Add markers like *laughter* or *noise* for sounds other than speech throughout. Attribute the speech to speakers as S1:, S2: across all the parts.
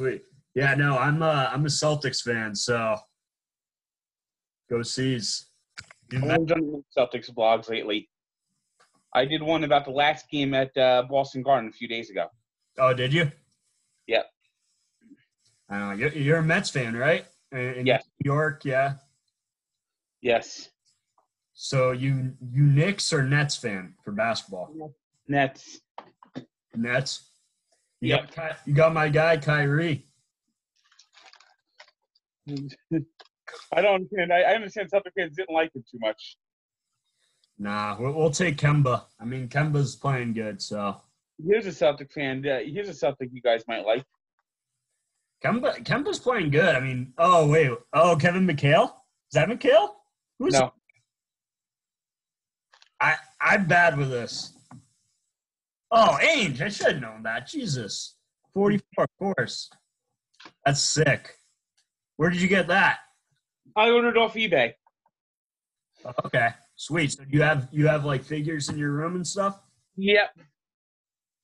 S1: sweet. Yeah, no, I'm uh I'm a Celtics fan, so go C's. You
S2: I
S1: met-
S2: haven't done Celtics blogs lately. I did one about the last game at uh, Boston Garden a few days ago.
S1: Oh, did you?
S2: Yep.
S1: Uh, you're, you're a Mets fan, right? In, in
S2: Yes.
S1: New York, yeah.
S2: Yes,
S1: So you you Knicks or Nets fan for basketball?
S2: Nets.
S1: Nets. You
S2: Yep.
S1: got you got my guy Kyrie. *laughs*
S2: I don't understand. I, I understand Celtics fans didn't like him too much.
S1: Nah, we'll, we'll take Kemba. I mean, Kemba's playing good, so
S2: Here's a Celtic fan. Uh, here's a Celtic you guys might like.
S1: Kemba Kemba's playing good. I mean, oh wait, oh Kevin McHale is that McHale? Who's
S2: No,
S1: I I'm bad with this. Oh, Ainge, I should have known that. Jesus, forty four, of course. That's sick. Where did you get that?
S2: I ordered off eBay.
S1: Okay, sweet. So you have you have like figures in your room and stuff.
S2: Yep.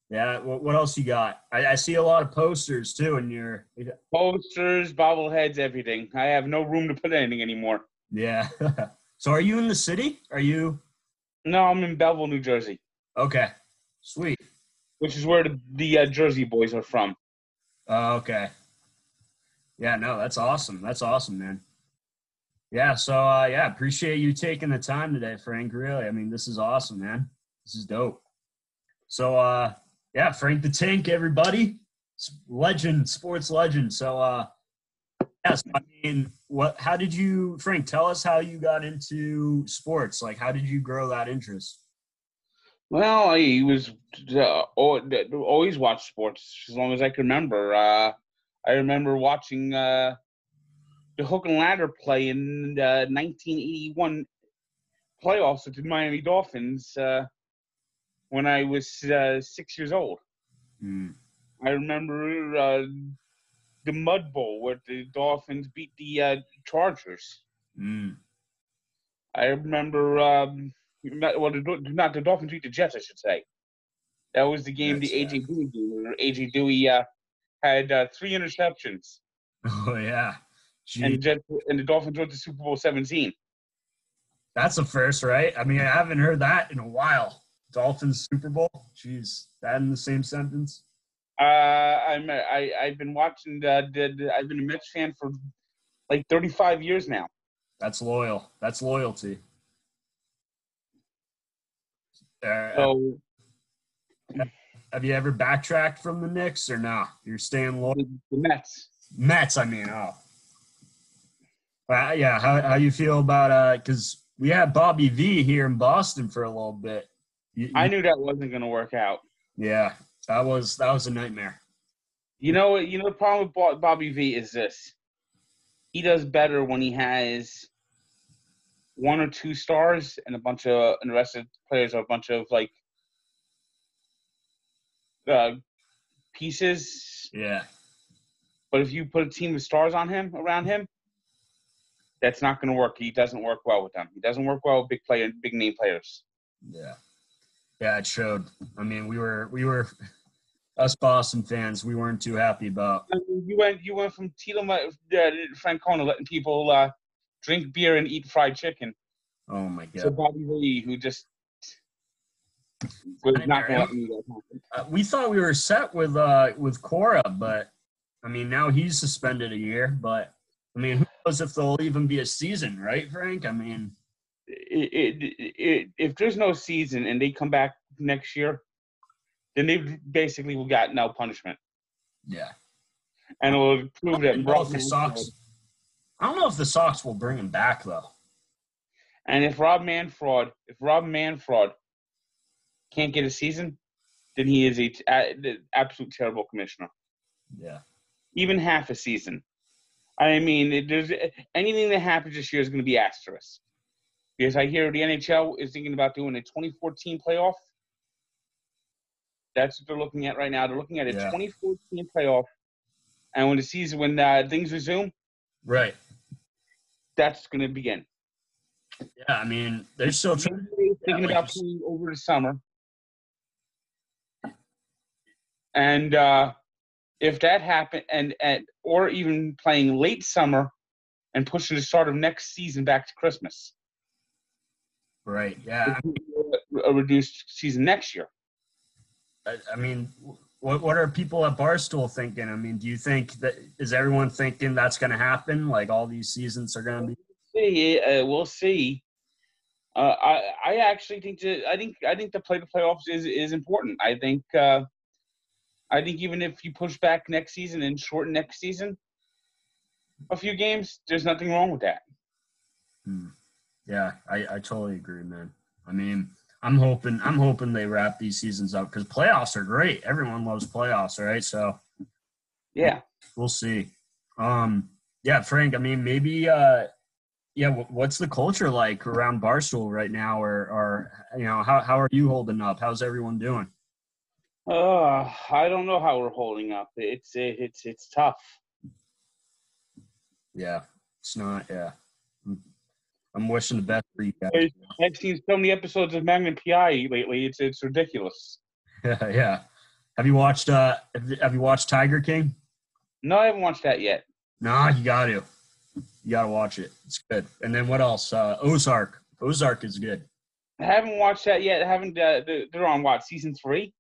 S1: Yeah. What, what else you got? I, I see a lot of posters too in your.
S2: Posters, bobbleheads, everything. I have no room to put anything anymore.
S1: Yeah. *laughs* so are you in the city? Are you?
S2: No, I'm in Belleville, New Jersey,
S1: Okay. Sweet.
S2: which is where the, the uh, Jersey boys are from.
S1: Oh, okay. Yeah, no, that's awesome. That's awesome, man. Yeah, so uh yeah, appreciate you taking the time today, Frank. Really. I mean, this is awesome, man. This is dope. So uh yeah, Frank the Tank, everybody. Legend, sports legend. So uh yes, I mean, what how did you Frank, tell us how you got into sports? Like how did you grow that interest?
S2: Well, I was uh, always watched sports as long as I can remember. Uh, I remember watching uh, the hook and ladder play in the 1981 playoffs with the Miami Dolphins uh, when I was uh, six years old.
S1: Hmm.
S2: I remember uh, the Mud Bowl where the Dolphins beat the uh, Chargers.
S1: Mm.
S2: I remember, um, not, well, the, not the Dolphins beat the Jets, I should say. That was the game, the
S1: That's,
S2: AJ Duhe game, where AJ Duhe uh, had uh, three interceptions, *laughs*
S1: Oh yeah. Gee.
S2: and the Jets and the Dolphins went to Super Bowl 17.
S1: That's a first, right? I mean, I haven't heard that in a while. Dolphins Super Bowl. Jeez, that in the same sentence.
S2: Uh, I'm I I've been watching uh, did I've been a Mets fan for like 35 years now.
S1: That's loyal. That's loyalty. Uh,
S2: So
S1: have you ever backtracked from the Knicks or nah? You're staying loyal.
S2: the, Mets.
S1: Mets, I mean. Oh, uh, yeah. How how you feel about uh? Because we had Bobby V here in Boston for a little bit. You-
S2: I knew that wasn't going to work out.
S1: yeah, that was that was a nightmare.
S2: You know, you know the problem with Bobby V is this: he does better when he has one or two stars and a bunch of and the rest of the players are a bunch of like uh, pieces.
S1: Yeah,
S2: But if you put a team of stars on him around him, that's not going to work. He doesn't work well with them. He doesn't work well with big player, big name players.
S1: yeah, yeah. It showed. I mean, we were we were us Boston fans. We weren't too happy about.
S2: I mean, you went you went from Tito uh, Francona letting people uh, drink beer and eat fried chicken
S1: Oh my god.
S2: to Bobby Lee, who just was not going to let me that happen.
S1: Uh, we thought we were set with uh with Cora, but I mean now he's suspended a year. But I mean, who knows if there'll even be a season, right, Frank? I mean,
S2: It, it, it, if there's no season and they come back next year, then they basically will got no punishment,
S1: yeah.
S2: and it will prove that
S1: don't know
S2: Rob
S1: if the Sox. I don't know if the Sox will bring him back though.
S2: And if Rob Manfred, if Rob Manfred can't get a season, then he is a, a absolute terrible commissioner.
S1: Yeah.
S2: Even half a season. I mean, it, there's anything that happens this year is going to be asterisk. Because I hear the NHL is thinking about doing a 2014 playoff. That's what they're looking at right now. They're looking at a
S1: Yeah.
S2: 2014 playoff, and when the season, when uh, things resume,
S1: Right.
S2: That's going to begin.
S1: Yeah. I mean, they're still trying.
S2: thinking about playing over the summer. And uh, if that happened, and and or even playing late summer, and pushing the start of next season back to Christmas.
S1: Right. Yeah.
S2: A reduced season next year.
S1: I, I mean, what what are people at Barstool thinking? I mean, do you think that is everyone thinking that's going to happen? Like all these seasons are going to be.
S2: See, uh, we'll see. Uh, I I actually think that I think I think the play to playoffs is is important. I think uh, I think even if you push back next season and shorten next season a few games, there's nothing wrong with that.
S1: Hmm. Yeah, I, I totally agree, man. I mean, I'm hoping I'm hoping they wrap these seasons up because playoffs are great. Everyone loves playoffs, right? So
S2: yeah,
S1: we'll see. Um, yeah, Frank. I mean, maybe. Uh, yeah, what's the culture like around Barstool right now, or, or you know, how how are you holding up? How's everyone doing?
S2: Uh, I don't know how we're holding up. It's it's it's tough.
S1: Yeah, it's not. Yeah, I'm wishing the best for you guys.
S2: I've seen so many episodes of Magnum PI lately. It's it's ridiculous.
S1: Yeah, *laughs* yeah. Have you watched uh have you watched Tiger King?
S2: No, I haven't watched that yet.
S1: Nah, you got to. You got to watch it. It's good. And then what else? Uh Ozark. Ozark is good.
S2: I haven't watched that yet. I haven't. Uh, they're on what season three?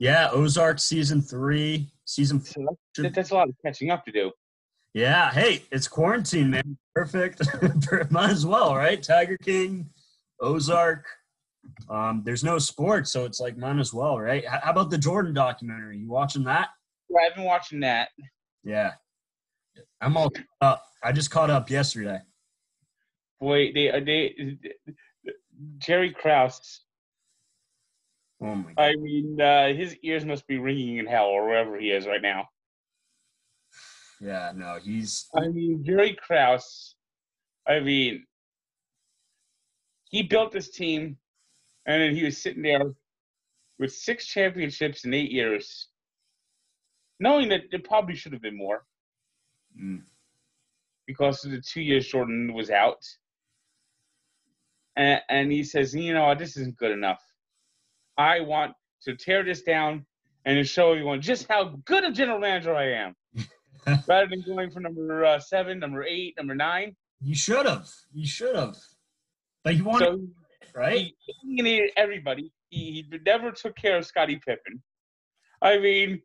S1: Yeah, Ozark season three. Season.
S2: So that's, that's a lot of catching up to do.
S1: Yeah. Hey, it's quarantine, man. Perfect. *laughs* Might as well, right? Tiger King, Ozark. Um, there's no sports, so it's like might as well, right? How about the Jordan documentary? You watching that?
S2: Yeah, I've been watching that.
S1: Yeah. I'm all up. I just caught up yesterday.
S2: Boy, they uh, they Jerry Krause.
S1: Oh my!
S2: God. I mean, uh, his ears must be ringing in hell or wherever he is right now.
S1: Yeah, no, he's.
S2: I mean, Jerry Krause. I mean, he built this team, and then he was sitting there with six championships in eight years, knowing that it probably should have been more. Mm. Because of the two years Jordan was out. And, and he says, you know, this isn't good enough. I want to tear this down and to show everyone just how good a general manager I am. *laughs* *laughs* rather than going for number uh, seven, number eight, number nine.
S1: You should have. You should have. Like you wanted, so, right? He
S2: eliminated everybody. He, he never took care of Scottie Pippen. I mean,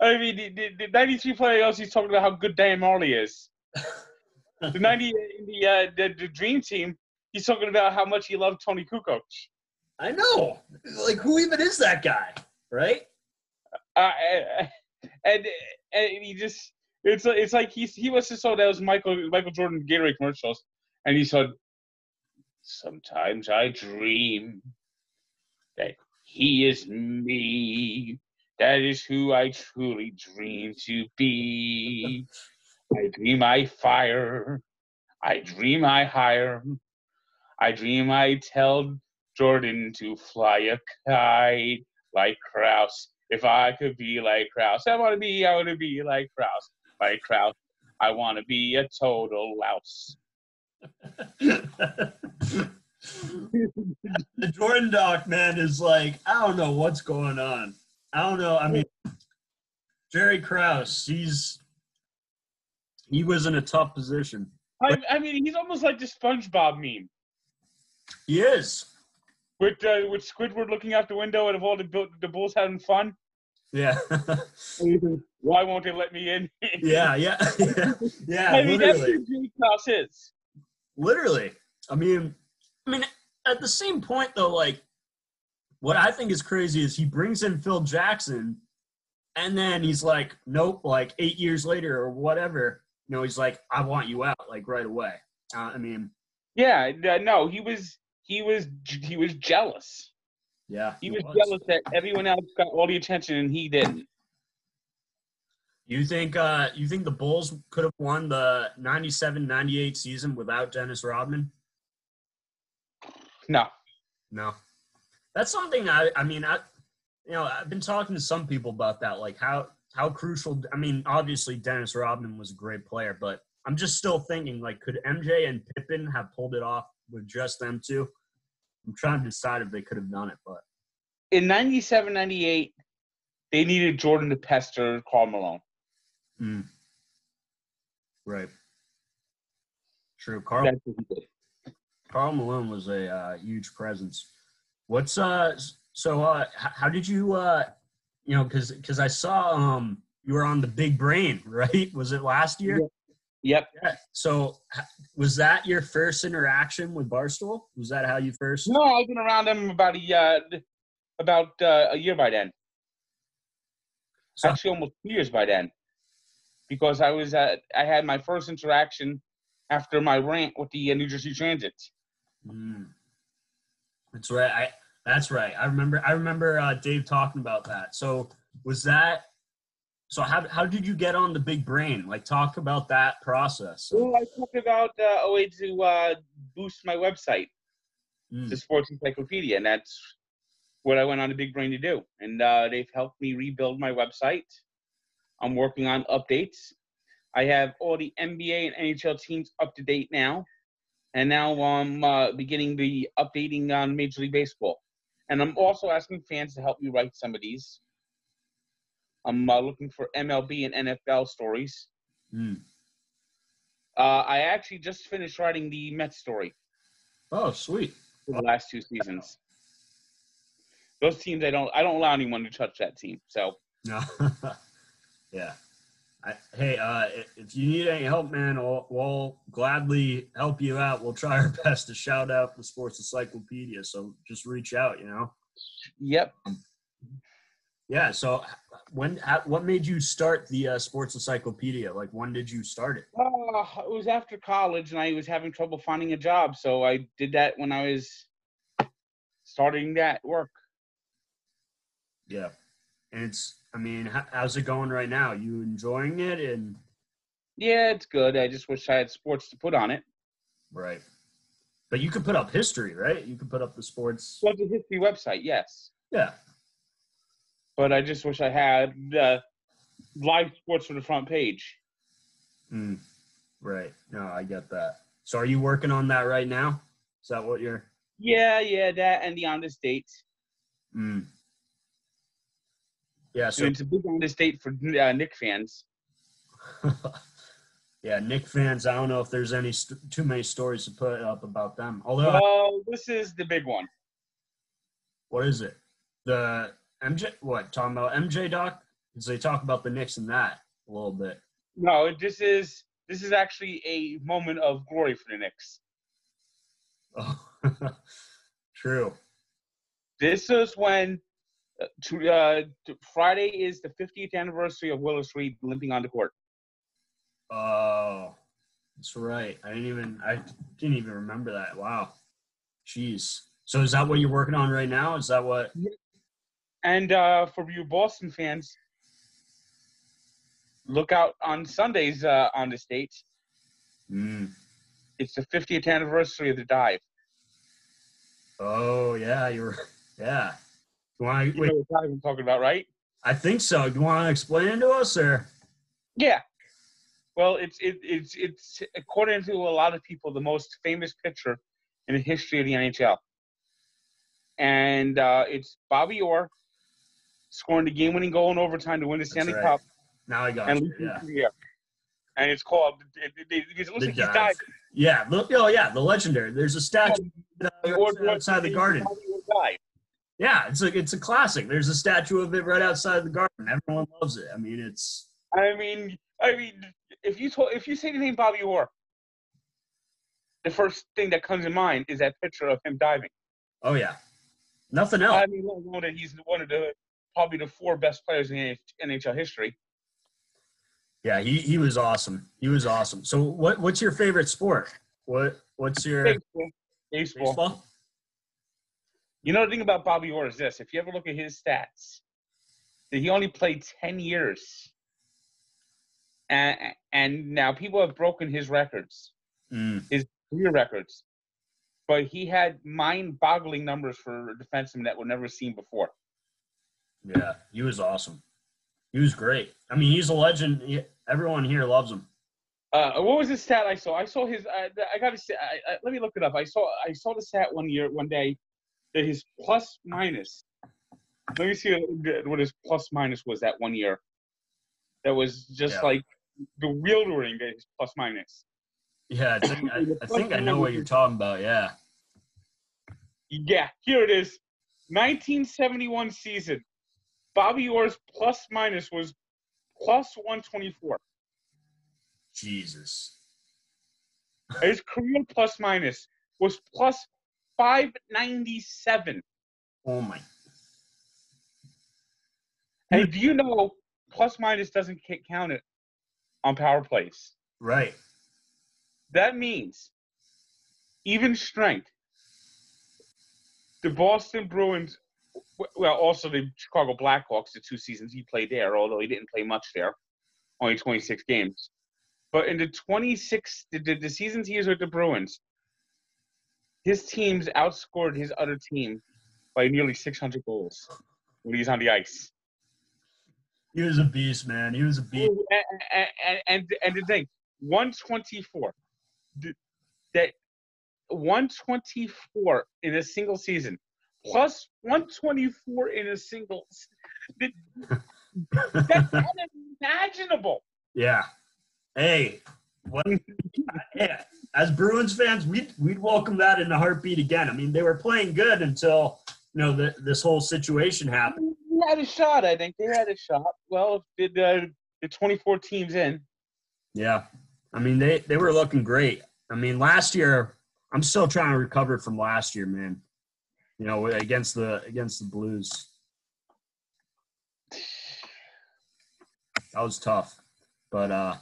S2: I mean, the, the, the 93 playoffs, he's talking about how good Dan Majerle is. *laughs* the 90 the, uh, the, the Dream Team, he's talking about how much he loved Toni Kukoc.
S1: I know. Like, who even is that guy, right?
S2: Uh, and and he just it's uh, it's like he's he was just saw those Michael Michael Jordan Gatorade commercials, and he said, "Sometimes I dream that he is me. That is who I truly dream to be. I dream I fire. I dream I hire. I dream I tell Jordan to fly a kite like Krause. If I could be like Krause, I want to be. I want to be like Krause by Krause. I want to be a total louse.
S1: the Jordan doc man is like, I don't know what's going on. I don't know. I mean, Jerry Krause, he's he was in a tough position.
S2: I, I mean, he's almost like the SpongeBob meme.
S1: He is.
S2: With uh, with Squidward looking out the window and of all the the bulls having fun.
S1: Yeah.
S2: Why won't they let me in? *laughs*
S1: yeah, yeah, yeah. *laughs* yeah I mean, literally. that's
S2: who Krause is.
S1: Literally. I mean, I mean, at the same point though, like, what I think is crazy is he brings in Phil Jackson, and then he's like, nope, like eight years later or whatever, you know, he's like, I want you out, like right away. Uh, I mean,
S2: yeah, no, he was, he was, he was jealous.
S1: Yeah.
S2: He, he was, was, jealous that everyone else got all the attention and he didn't.
S1: You think uh you think the Bulls could have won the 97-98 season without Dennis Rodman?
S2: No.
S1: No. That's something I I mean I you know, I've been talking to some people about that like how how crucial I mean obviously Dennis Rodman was a great player, but I'm just still thinking like could MJ and Pippen have pulled it off with just them two? I'm trying to decide if they could have done it, but
S2: in 97, 98, they needed Jordan to pester Karl Malone.
S1: Mm. Right. True. Karl.
S2: That's what he did.
S1: Karl Malone was a uh, huge presence. What's uh so uh how did you uh you know because because I saw um you were on the Big Brain *laughs* right was it last year?
S2: Yep.
S1: Yeah. So was that your first interaction with Barstool? Was that how you first?
S2: No, I've been around them about a uh, about uh, a year by then.
S1: So-
S2: Actually, almost two years by then, because I was at I had my first interaction after my rant with the uh, New Jersey Transit.
S1: Mm. That's right. I that's right. I remember. I remember uh, Dave talking about that. So was that? So how how did you get on the Big Brain? Like talk about that process.
S2: Well, I talked about uh, a way to uh, boost my website,
S1: Mm.
S2: the Sports Encyclopedia, and that's what I went on the Big Brain to do. And uh, they've helped me rebuild my website. I'm working on updates. I have all the NBA and NHL teams up to date now, and now I'm uh, beginning the updating on Major League Baseball. And I'm also asking fans to help me write some of these. I'm uh, looking for MLB and NFL stories.
S1: Mm.
S2: Uh, I actually just finished writing the Mets story
S1: Oh, sweet.
S2: for the last two seasons. Those teams, I don't, I don't allow anyone to touch that team. So
S1: No. *laughs* yeah. I, hey, uh, if you need any help, man, we'll, we'll gladly help you out. We'll try our *laughs* best to shout out the Sports Encyclopedia. So just reach out, you know.
S2: Yep.
S1: Yeah. So when, how- what made you start the uh, Sports Encyclopedia? Like, when did you start it?
S2: Uh, it was after college, and I was having trouble finding a job, so I did that when I was starting that work.
S1: Yeah. And it's, I mean, how's it going right now? You enjoying it? And
S2: Yeah, it's good. I just wish I had sports to put on it.
S1: right. But you could put up history, right? You could put up the sports.
S2: Well, the history website, yes,
S1: Yeah.
S2: but I just wish I had uh, live sports for the front page.
S1: Mm, right. No, I get that. So are you working on that right now? Is that what you're?
S2: Yeah, yeah, that and the on this date.
S1: Mm. Yeah.
S2: So it's a big on this date for uh, Knick fans. *laughs*
S1: yeah, Knick fans. I don't know if there's any st- too many stories to put up about them. Although,
S2: Well, this is the big one.
S1: what is it? The MJ? What talking about MJ doc? Because they talk about the Knicks and that a little bit.
S2: No, this is this is actually a moment of glory for the Knicks.
S1: Oh, *laughs* true.
S2: This is when to, uh, to- Friday is the 50th anniversary of Willis Reed limping on the court.
S1: Oh, that's right. I didn't even. I didn't even remember that. Wow. Jeez. So is that what you're working on right now? Is that what?
S2: And uh, for you Boston fans, look out on Sundays uh, on the date.
S1: Mm.
S2: It's the 50th anniversary of the dive.
S1: Oh yeah, you're. Yeah. You want
S2: You
S1: to?
S2: Know I'm talking about, right?
S1: I think so. Do you want to explain it to us, or?
S2: Yeah. Well, it's it, it's it's according to a lot of people the most famous picture in the history of the NHL, and uh, it's Bobby Orr scoring the game-winning goal in overtime to win the
S1: That's
S2: Stanley
S1: right.
S2: Cup,
S1: Now I got
S2: and
S1: you. Yeah.
S2: through the air. And it's called it, it, it, it looks like
S1: dive.
S2: diving.
S1: Yeah. Look. Oh yeah. The legendary. There's a statue
S2: Orr-
S1: outside the garden.
S2: Bobby Orr dive.
S1: Yeah, it's a it's a classic. There's a statue of it right outside the garden. Everyone loves it. I mean, it's
S2: I mean, I mean, if you told, if you say the name Bobby Orr, the first thing that comes in mind is that picture of him diving.
S1: oh yeah. Nothing else.
S2: I mean, let alone that he's one of the probably the four best players in NHL history.
S1: Yeah, he, he was awesome. He was awesome. So what what's your favorite sport? What what's your
S2: Baseball. Baseball.
S1: baseball?
S2: You know the thing about Bobby Orr is this: if you ever look at his stats, that he only played ten years, and and now people have broken his records,
S1: Mm,
S2: career records, but he had mind-boggling numbers for a defenseman that were never seen before.
S1: yeah, he was awesome. He was great. I mean, he's a legend. He, everyone here loves him.
S2: Uh, what was his stat? I saw. I saw his. I, I got to say. I, I, let me look it up. I saw. I saw the stat one year, one day, that his plus minus Let me see what his plus minus was that one year. That was just
S1: Yeah.
S2: like bewildering. His plus minus.
S1: Yeah, I *coughs* think I, I think I know what you're talking about. Yeah.
S2: Yeah, here it is. 1971 season. Bobby Orr's plus minus was plus 124.
S1: Jesus.
S2: His career plus minus was plus 597.
S1: Oh my.
S2: And do you know plus minus doesn't count it on power plays?
S1: Right.
S2: That means even strength. The Boston Bruins, well, also the Chicago Blackhawks, the two seasons he played there, although he didn't play much there, only 26 games. But in the 26, the, the, the seasons he was with the Bruins, his teams outscored his other team by nearly 600 goals when he's on the ice.
S1: He was a beast, man. He was a beast.
S2: and, and, and, and the thing, 124. That 124 in a single season, plus 124 in a single. That's *laughs* unimaginable.
S1: Yeah. Hey, what? *laughs* yeah. As Bruins fans, we'd we'd welcome that in a heartbeat again. I mean, they were playing good until you know the, this whole situation happened.
S2: They had a shot, I think. They had a shot. Well, did uh, the 24 teams in?
S1: Yeah. I mean, they they were looking great. I mean, last year, I'm still trying to recover from last year, man. You know, against the against the Blues. That was tough. But uh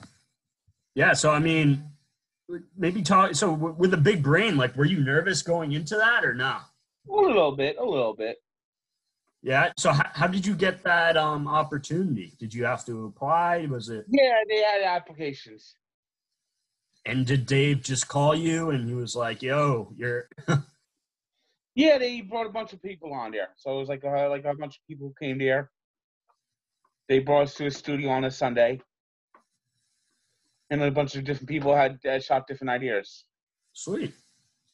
S1: yeah, so I mean, maybe talk so with a big brain, like were you nervous going into that or not?
S2: A little bit, a little bit.
S1: Yeah. So how, how did you get that um opportunity? Did you have to apply? Was it
S2: Yeah, they had applications.
S1: and did Dave just call you and he was like, "Yo, you're *laughs*
S2: Yeah, they brought a bunch of people on there. So it was like a, like a bunch of people came there. They brought us to a studio on a Sunday. And a bunch of different people had uh, shot different ideas.
S1: sweet."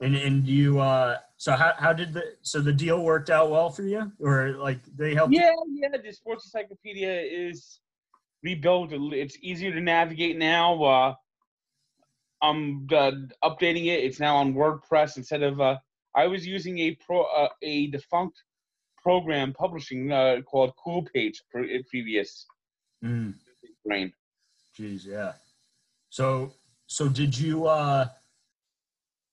S1: And and you uh so how how did the so the deal worked out well for you or like they helped you?
S2: Yeah, yeah, the Sports Encyclopedia is rebuilt. It's easier to navigate now. Uh, I'm uh, updating it. It's now on WordPress instead of. Uh, I was using a pro uh, a defunct program publishing uh, called Cool Page pre- previous
S1: Mm,
S2: brain.
S1: geez, yeah. So so did you uh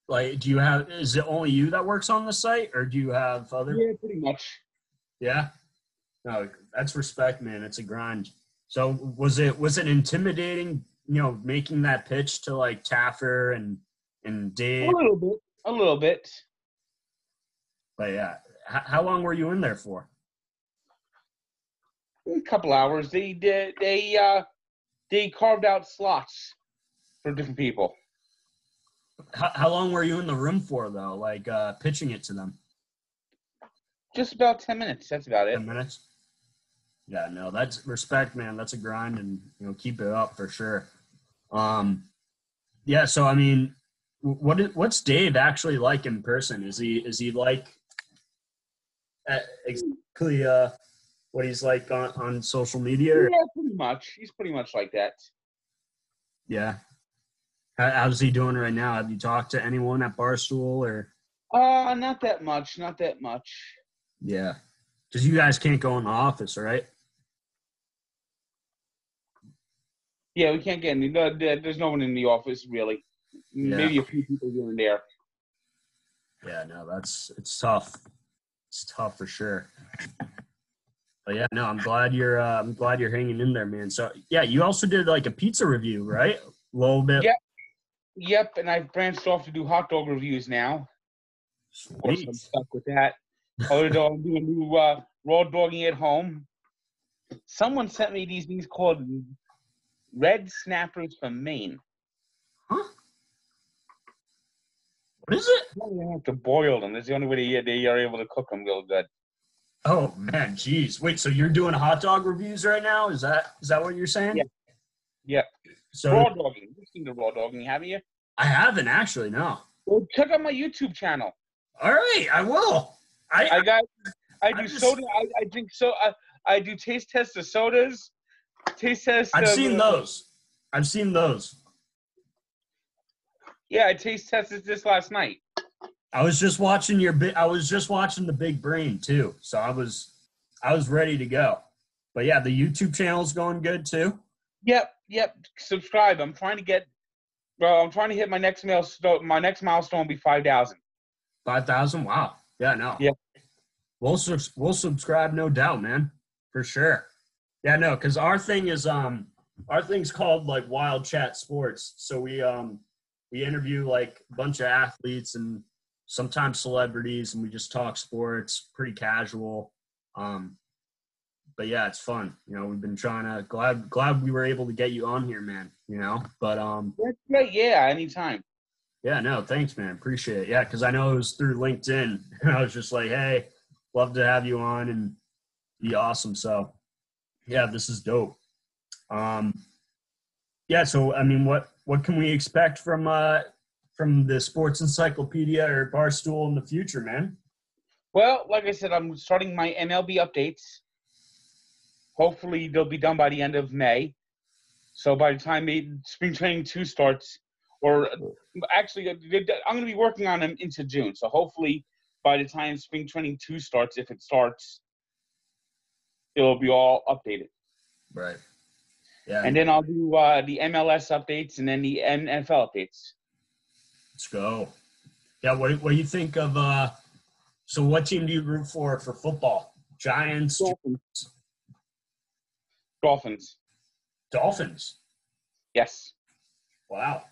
S1: like do you have is it only you that works on the site or do you have other
S2: Yeah, pretty much.
S1: Yeah. No, that's respect, man. It's a grind. So was it was it intimidating, you know, making that pitch to like Taffer and and Dave?
S2: A little bit. A little bit.
S1: But yeah, H- how long were you in there for?
S2: A couple hours. They did. They uh, they carved out slots for different people.
S1: How, how long were you in the room for though? Like uh pitching it to them?
S2: Just about ten minutes. That's about it.
S1: Ten minutes. Yeah, no, that's respect, man. That's a grind, and you know, keep it up for sure. Um, yeah. So I mean, wh- what is, what's Dave actually like in person? Is he is he like uh, exactly uh, what he's like on, on social media? or-
S2: Yeah, pretty much. He's pretty much like that.
S1: Yeah. How, how's he doing right now? Have you talked to anyone at Barstool or?
S2: Uh, not that much. Not that much.
S1: Yeah, because you guys can't go in the office, right?
S2: Yeah, we can't get any. There's no one in the office really.
S1: Yeah.
S2: Maybe a few people here and there.
S1: Yeah, no, that's it's tough. It's tough for sure. But yeah, no, I'm glad you're uh, I'm glad you're hanging in there, man. So yeah, you also did like a pizza review, right? A little bit.
S2: Yeah. Yep, and I've branched off to do hot dog reviews now. Of course, I'm stuck with that. Although I'm doing new uh, raw dogging at home. Someone sent me these things called red snappers from Maine.
S1: Huh? What is it?
S2: You have to boil them. That's the only way they, they are able to cook them real good.
S1: Oh man, jeez. Wait, so you're doing hot dog reviews right now? Is that is that what you're saying?
S2: Yeah. Yeah.
S1: So
S2: raw dogging. Seen the raw dogging, haven't you?
S1: I haven't actually. No.
S2: Well, check out my YouTube channel.
S1: All right, I will. I
S2: I got I do
S1: just,
S2: soda. I, I drink so. I, I do taste tests of sodas. Taste tests.
S1: I've
S2: of,
S1: seen uh, those. I've seen those.
S2: Yeah, I taste tested this last night.
S1: I was just watching your. I was just watching the Big Brain too, so I was, I was ready to go. But yeah, the YouTube channel's going good too.
S2: Yep, yep. Subscribe. I'm trying to get. Bro, I'm trying to hit my next milestone. My next milestone will be five thousand.
S1: Five thousand. Wow. Yeah. No.
S2: Yeah.
S1: We'll we'll subscribe, no doubt, man, for sure. Yeah. No, because our thing is um our thing's called like Wild Chat Sports. So we um we interview like a bunch of athletes and sometimes celebrities, and we just talk sports, pretty casual. Um, but yeah, it's fun. You know, we've been trying to glad glad we were able to get you on here, man. You know, but um,
S2: great. Yeah, anytime.
S1: yeah, no, thanks, man. Appreciate it. Yeah, because I know it was through LinkedIn, and *laughs* I was just like, hey, love to have you on and be awesome. So, yeah, this is dope. Um, yeah, so I mean, what what can we expect from uh from the Sports Encyclopedia or Barstool in the future, man?
S2: Well, like I said, I'm starting my MLB updates. Hopefully, they'll be done by the end of May. So by the time they, spring training two starts, or actually, I'm going to be working on them into June. So hopefully, by the time spring training two starts, if it starts, it'll be all updated.
S1: Right. Yeah.
S2: And then I'll do uh, the MLS updates and then the NFL updates.
S1: Let's go. Yeah, what what do you think of uh so what team do you root for for football? Giants,
S2: Dolphins. Dolphins.
S1: Dolphins.
S2: Yes.
S1: Wow.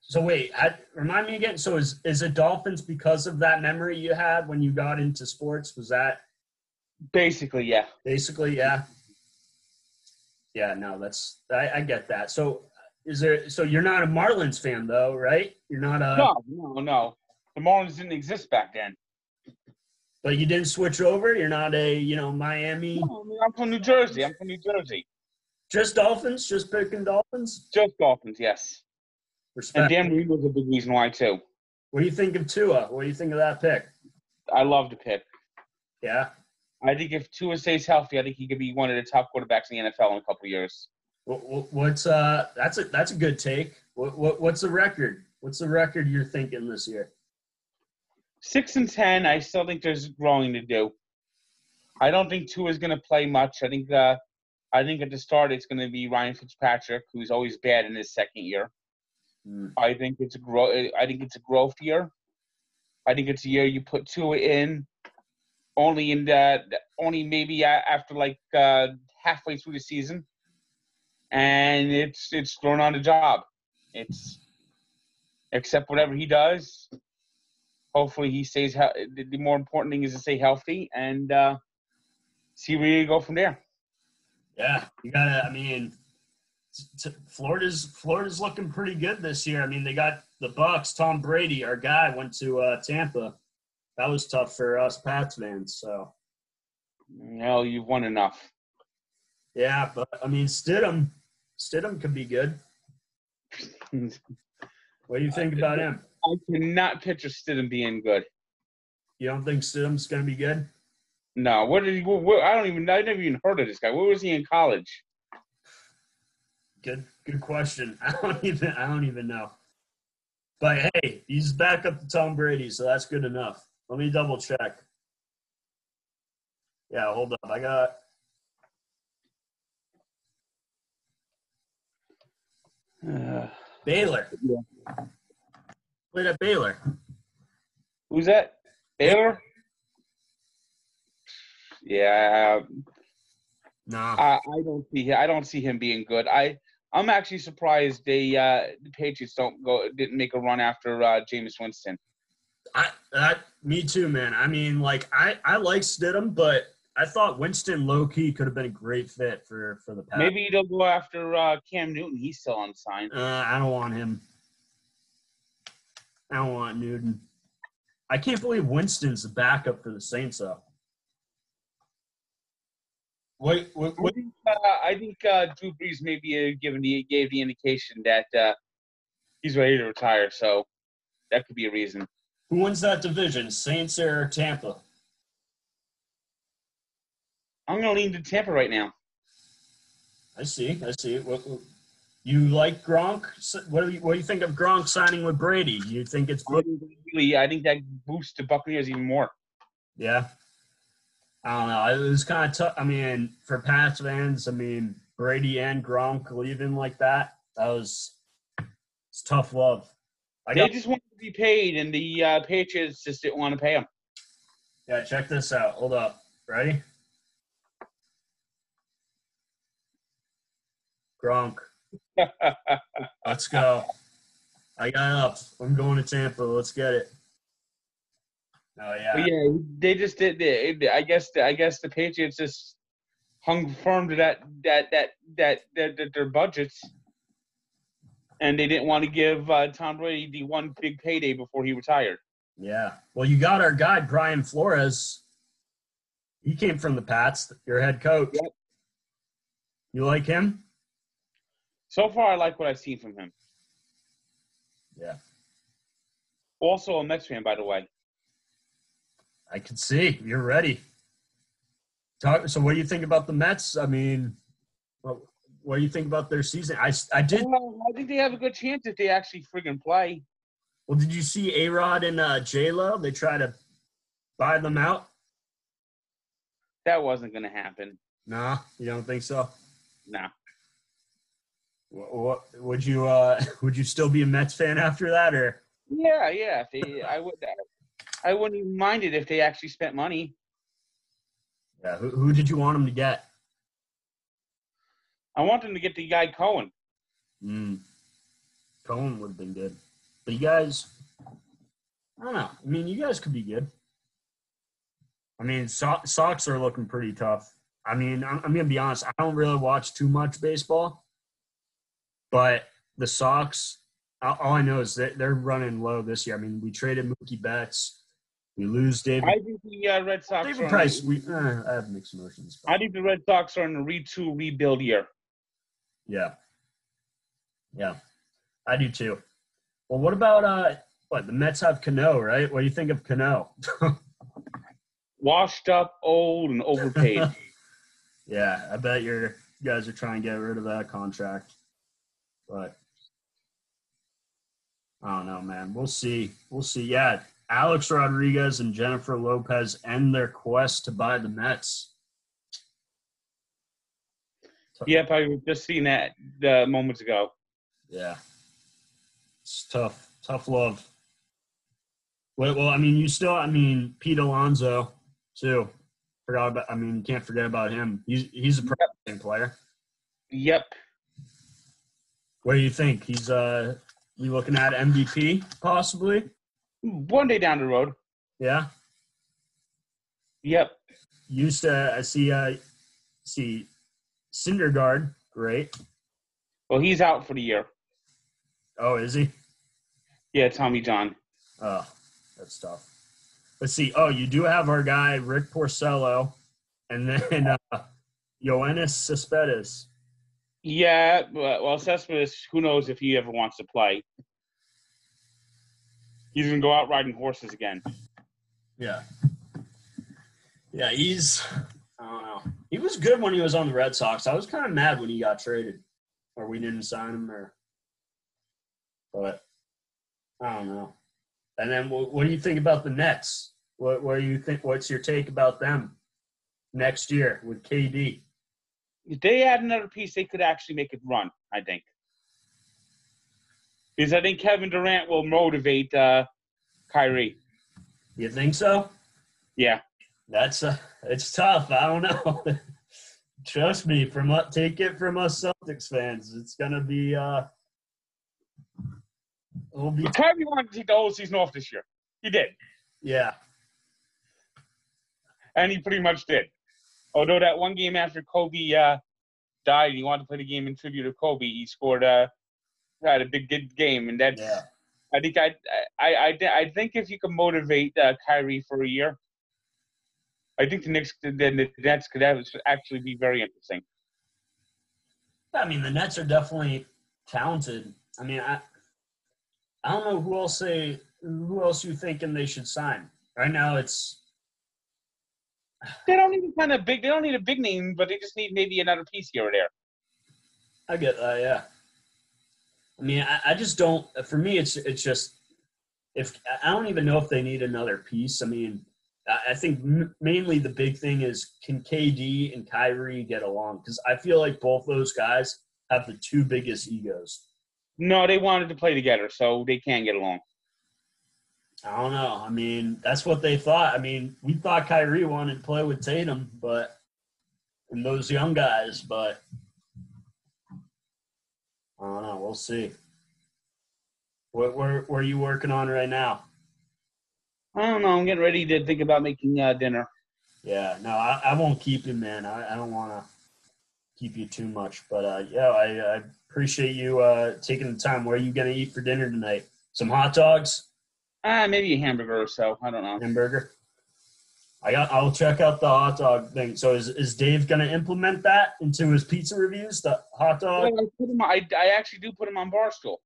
S1: So wait, I, remind me again. So is is it Dolphins because of that memory you had when you got into sports? Was that
S2: Basically, yeah.
S1: basically yeah? Yeah, no, that's I, I get that. So is there? So you're not a Marlins fan though, right? You're not a.
S2: No, no, no. The Marlins didn't exist back then.
S1: But you didn't switch over. You're not a you know Miami.
S2: No, I'm from New Jersey. I'm from New Jersey.
S1: Just Dolphins. Just picking Dolphins.
S2: Just Dolphins, yes.
S1: Respect. And.
S2: Dan Reed was a big reason why too.
S1: What do you think of Tua? What do you think of that pick?
S2: I love the pick.
S1: Yeah.
S2: I think if Tua stays healthy, I think he could be one of the top quarterbacks in the NFL in a couple of years.
S1: What, what- what's uh? That's a that's a good take. What, what what's the record? What's the record you're thinking this year?
S2: Six and ten, I still think there's growing to do. I don't think Tua is going to play much. I think uh, I think at the start it's going to be Ryan Fitzpatrick, who's always bad in his second year.
S1: Hmm.
S2: I think it's a grow. I think it's a growth year. I think it's a year you put Tua in, only in the only maybe after like uh, halfway through the season, and it's it's thrown on the job. It's except whatever he does. Hopefully he stays. he- The more important thing is to stay healthy and uh, see where you go from there.
S1: Yeah, you gotta. I mean, t- t- Florida's Florida's looking pretty good this year. I mean, they got the Bucs. Tom Brady, our guy, went to uh, Tampa. That was tough for us Pats fans. So
S2: Well, you've won enough.
S1: yeah, but I mean, Stidham, Stidham could be good. *laughs* What do you think about him?
S2: I cannot picture Stidham being good.
S1: You don't think Stidham's gonna be good?
S2: No, what did he? What, what- I don't even. I never even heard of this guy. Where was he in college?
S1: Good, good question. *laughs* I don't even, I don't even know. But hey, he's back up to Tom Brady, so that's good enough. Let me double check. Yeah, hold up. I got.
S2: Uh,
S1: Baylor.
S2: Yeah.
S1: Played at Baylor.
S2: who's that? Baylor. Yeah,
S1: No.
S2: I, I don't see. I don't see him being good. I I'm actually surprised they uh, the Patriots don't go didn't make a run after uh, Jameis Winston.
S1: I, I, me too, man. I mean, like, I, I like Stidham, but I thought Winston low key could have been a great fit for for the Pats.
S2: Maybe they'll go after uh, Cam Newton. He's still unsigned.
S1: Uh, I don't want him. I don't want Newton. I can't believe Winston's the backup for the Saints, though. What, what,
S2: I
S1: what,
S2: think, uh, I think uh, Drew Brees maybe given the gave the indication that uh, he's ready to retire. So that could be a reason.
S1: who wins that division, Saints or Tampa?
S2: I'm gonna lean to Tampa right now.
S1: I see. I see. What- you like Gronk? What do you What do you think of Gronk signing with Brady? You think it's good?
S2: Really, I think that boosts the Buccaneers even more.
S1: Yeah. I don't know. It was kind of tough. I mean, for Pats fans, I mean, Brady and Gronk leaving like that, that was it's tough love. I
S2: They just wanted to be paid, and the uh, Patriots just didn't want to pay them.
S1: yeah, check this out. Hold up. Ready? Gronk. *laughs* Let's go. I got up. I'm going to Tampa. Let's get it. Oh yeah.
S2: But yeah, they just did. They, I guess. I guess the Patriots just hung firm to that that that that, that, that their budgets, and they didn't want to give uh, Tom Brady the one big payday before he retired.
S1: Yeah. Well, you got our guy Brian Flores. He came from the Pats. Your head coach.
S2: Yep.
S1: You like him?
S2: So far, I like what I've seen from him.
S1: Yeah.
S2: Also, a Mets fan, by the way.
S1: I can see you're ready. Talk, so, what do you think about the Mets? I mean, what, what do you think about their season? I, I did.
S2: Well, I think they have a good chance if they actually friggin' play.
S1: Well, did you see A Rod and uh, J Lo? They try to buy them out.
S2: That wasn't going to happen.
S1: Nah, you don't think so?
S2: No.
S1: What, would you? Uh, *laughs* would you still be a Mets fan after that, or?
S2: Yeah, yeah. If they, I would. I wouldn't even mind it if they actually spent money.
S1: Yeah. Who, who did you want them to get?
S2: I want them to get the guy Cohen.
S1: Mm. Cohen would have been good. But you guys, I don't know. I mean, you guys could be good. I mean, so- Sox are looking pretty tough. I mean, I'm, I'm to be honest. I don't really watch too much baseball, but the Sox, all I know is that they're running low this year. I mean, we traded Mookie Betts. We lose David.
S2: I think the uh, Red Sox.
S1: David Price.
S2: a-
S1: We, uh, I have mixed emotions.
S2: I think the Red Sox are in a retool rebuild year.
S1: Yeah. Yeah. I do too. Well, what about uh what the Mets have Cano, right? What do you think of Cano?
S2: Washed up, old, and overpaid. *laughs*
S1: yeah, I bet you're you guys are trying to get rid of that contract. But I don't know, man. We'll see. We'll see. Yeah. Alex Rodriguez and Jennifer Lopez end their quest to buy the Mets.
S2: yep, I was just seen that uh, moments ago.
S1: Yeah. It's tough. Tough love. Well, well, I mean, you still, I mean, Pete Alonso, too. Forgot about, I mean, you can't forget about him. He's, he's a promising player.
S2: Yep.
S1: What do you think? He's, uh, you looking at MVP, possibly?
S2: One day down the road.
S1: Yeah.
S2: Yep.
S1: Used to, I see, uh, see, Syndergaard, great.
S2: Well, he's out for the year.
S1: Oh, is he?
S2: Yeah, Tommy John.
S1: Oh, that's tough. Let's see. Oh, you do have our guy Rick Porcello, and then *laughs* uh, Yoenis Cespedes.
S2: Yeah, well, Cespedes, who knows if he ever wants to play. He's to go out riding horses again.
S1: Yeah. Yeah, he's. I don't know. He was good when he was on the Red Sox. I was kind of mad when he got traded, or we didn't sign him, or. But I don't know. And then, what, what do you think about the Nets? What What do you think? What's your take about them next year with KD?
S2: If they add another piece, they could actually make it run, I think. Because I think Kevin Durant will motivate uh, Kyrie.
S1: You think so?
S2: Yeah.
S1: That's uh, it's tough. I don't know. *laughs* Trust me, from what take it from us Celtics fans, it's gonna be uh, it'll be
S2: Kyrie wanted to take the whole season off this year. He did.
S1: yeah,
S2: And he pretty much did. Although that one game after Kobe uh, died, and he wanted to play the game in tribute to Kobe. He scored uh, had a big good game, and that's.
S1: yeah.
S2: I think I I I, I think if you can motivate uh, Kyrie for a year, I think the Knicks the, the Nets could have, actually be very interesting.
S1: I mean, the Nets are definitely talented. I mean, I I don't know who else they who else you thinking they should sign right now. It's
S2: They don't need a kind of big. They don't need a big name, but they just need maybe another piece here or there.
S1: I get that. Yeah. I mean, I, I just don't. For me, it's it's just if I don't even know if they need another piece. I mean, I think mainly the big thing is can KD and Kyrie get along? Because I feel like both those guys have the two biggest egos.
S2: No, they wanted to play together, so they can't get along.
S1: I don't know. I mean, that's what they thought. I mean, we thought Kyrie wanted to play with Tatum, but and those young guys, but I don't know. We'll see. What where, where are you working on right now?
S2: I don't know. I'm getting ready to think about making uh, dinner.
S1: Yeah, no, I, I won't keep you, man. I, I don't want to keep you too much, but uh, yeah, I, I appreciate you uh, taking the time. What are you gonna eat for dinner tonight? Some hot dogs?
S2: Uh, maybe a hamburger or so. I don't know.
S1: Hamburger. I got. I'll check out the hot dog thing. So is is Dave gonna implement that into his pizza reviews? The hot dog.
S2: I, put him, I, I actually do put him on Barstool.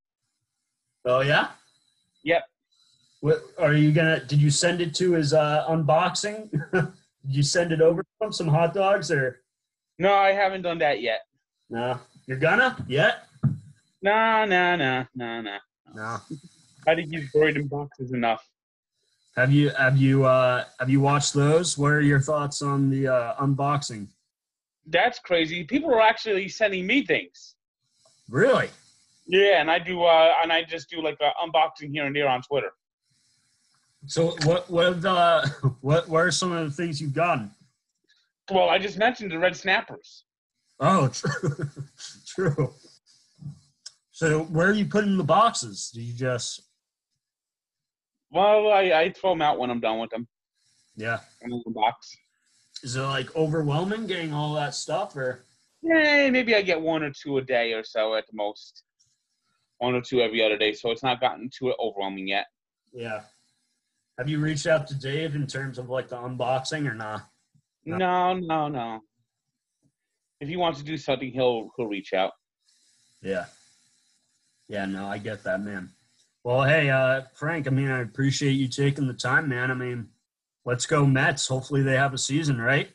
S1: Oh yeah.
S2: Yep.
S1: What are you gonna? Did you send it to his uh, unboxing? *laughs* did you send it over to him some hot dogs or?
S2: No, I haven't done that yet.
S1: No, you're gonna yet?
S2: No, no, no, no, no.
S1: No.
S2: I think he's buried in boxes enough.
S1: Have you have you uh have you watched those? What are your thoughts on the uh, unboxing?
S2: That's crazy. People are actually sending me things.
S1: Really?
S2: Yeah, and I do uh and I just do like unboxing here and there on Twitter.
S1: So what what uh *laughs* what what are some of the things you've gotten?
S2: Well, I just mentioned the red snappers.
S1: Oh, *laughs* true, true. So where are you putting the boxes? Do you just?
S2: Well, I, I throw them out when I'm done with them.
S1: Yeah.
S2: In the box.
S1: Is it like overwhelming getting all that stuff, or?
S2: Yeah, maybe I get one or two a day or so at the most. One or two every other day, so it's not gotten too overwhelming yet.
S1: Yeah. Have you reached out to Dave in terms of like the unboxing or not?
S2: Nah? No, no, no. If he wants to do something, he'll he'll reach out.
S1: Yeah. Yeah, no, I get that, man. Well, hey, uh, Frank, I mean, I appreciate you taking the time, man. I mean, let's go Mets. Hopefully they have a season, right?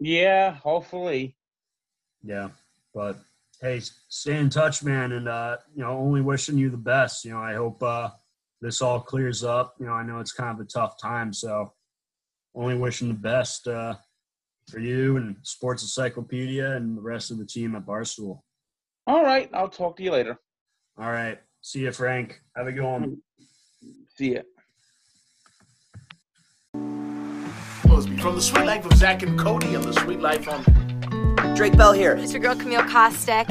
S2: Yeah, hopefully.
S1: Yeah. But hey, stay in touch, man, and uh, you know, only wishing you the best. You know, I hope uh this all clears up. You know, I know it's kind of a tough time, so only wishing the best uh, for you and Sports Encyclopedia and the rest of the team at Barstool.
S2: All right, I'll talk to you later.
S1: All right, see you, Frank. Have a good one.
S2: See ya.
S3: From the Suite Life of Zack and Cody and the Suite Life on
S4: Drake Bell here.
S5: It's your girl Camille Kostek.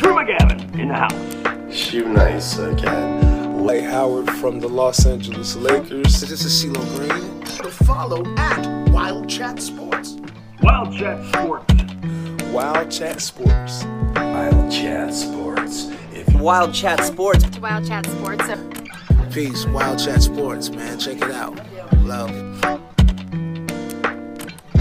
S6: Drew McGavin in the house.
S7: Shoot nice again.
S8: Dwight Howard from the Los Angeles Lakers.
S3: This is CeeLo Green. To follow at Wild Chat Sports.
S6: Wild Chat Sports.
S8: Wild Chat Sports.
S7: Wild Chat Sports.
S4: If Wild Chat Sports.
S5: Wild Chat Sports.
S3: Peace. Wild Chat Sports, man. Check it out. Love.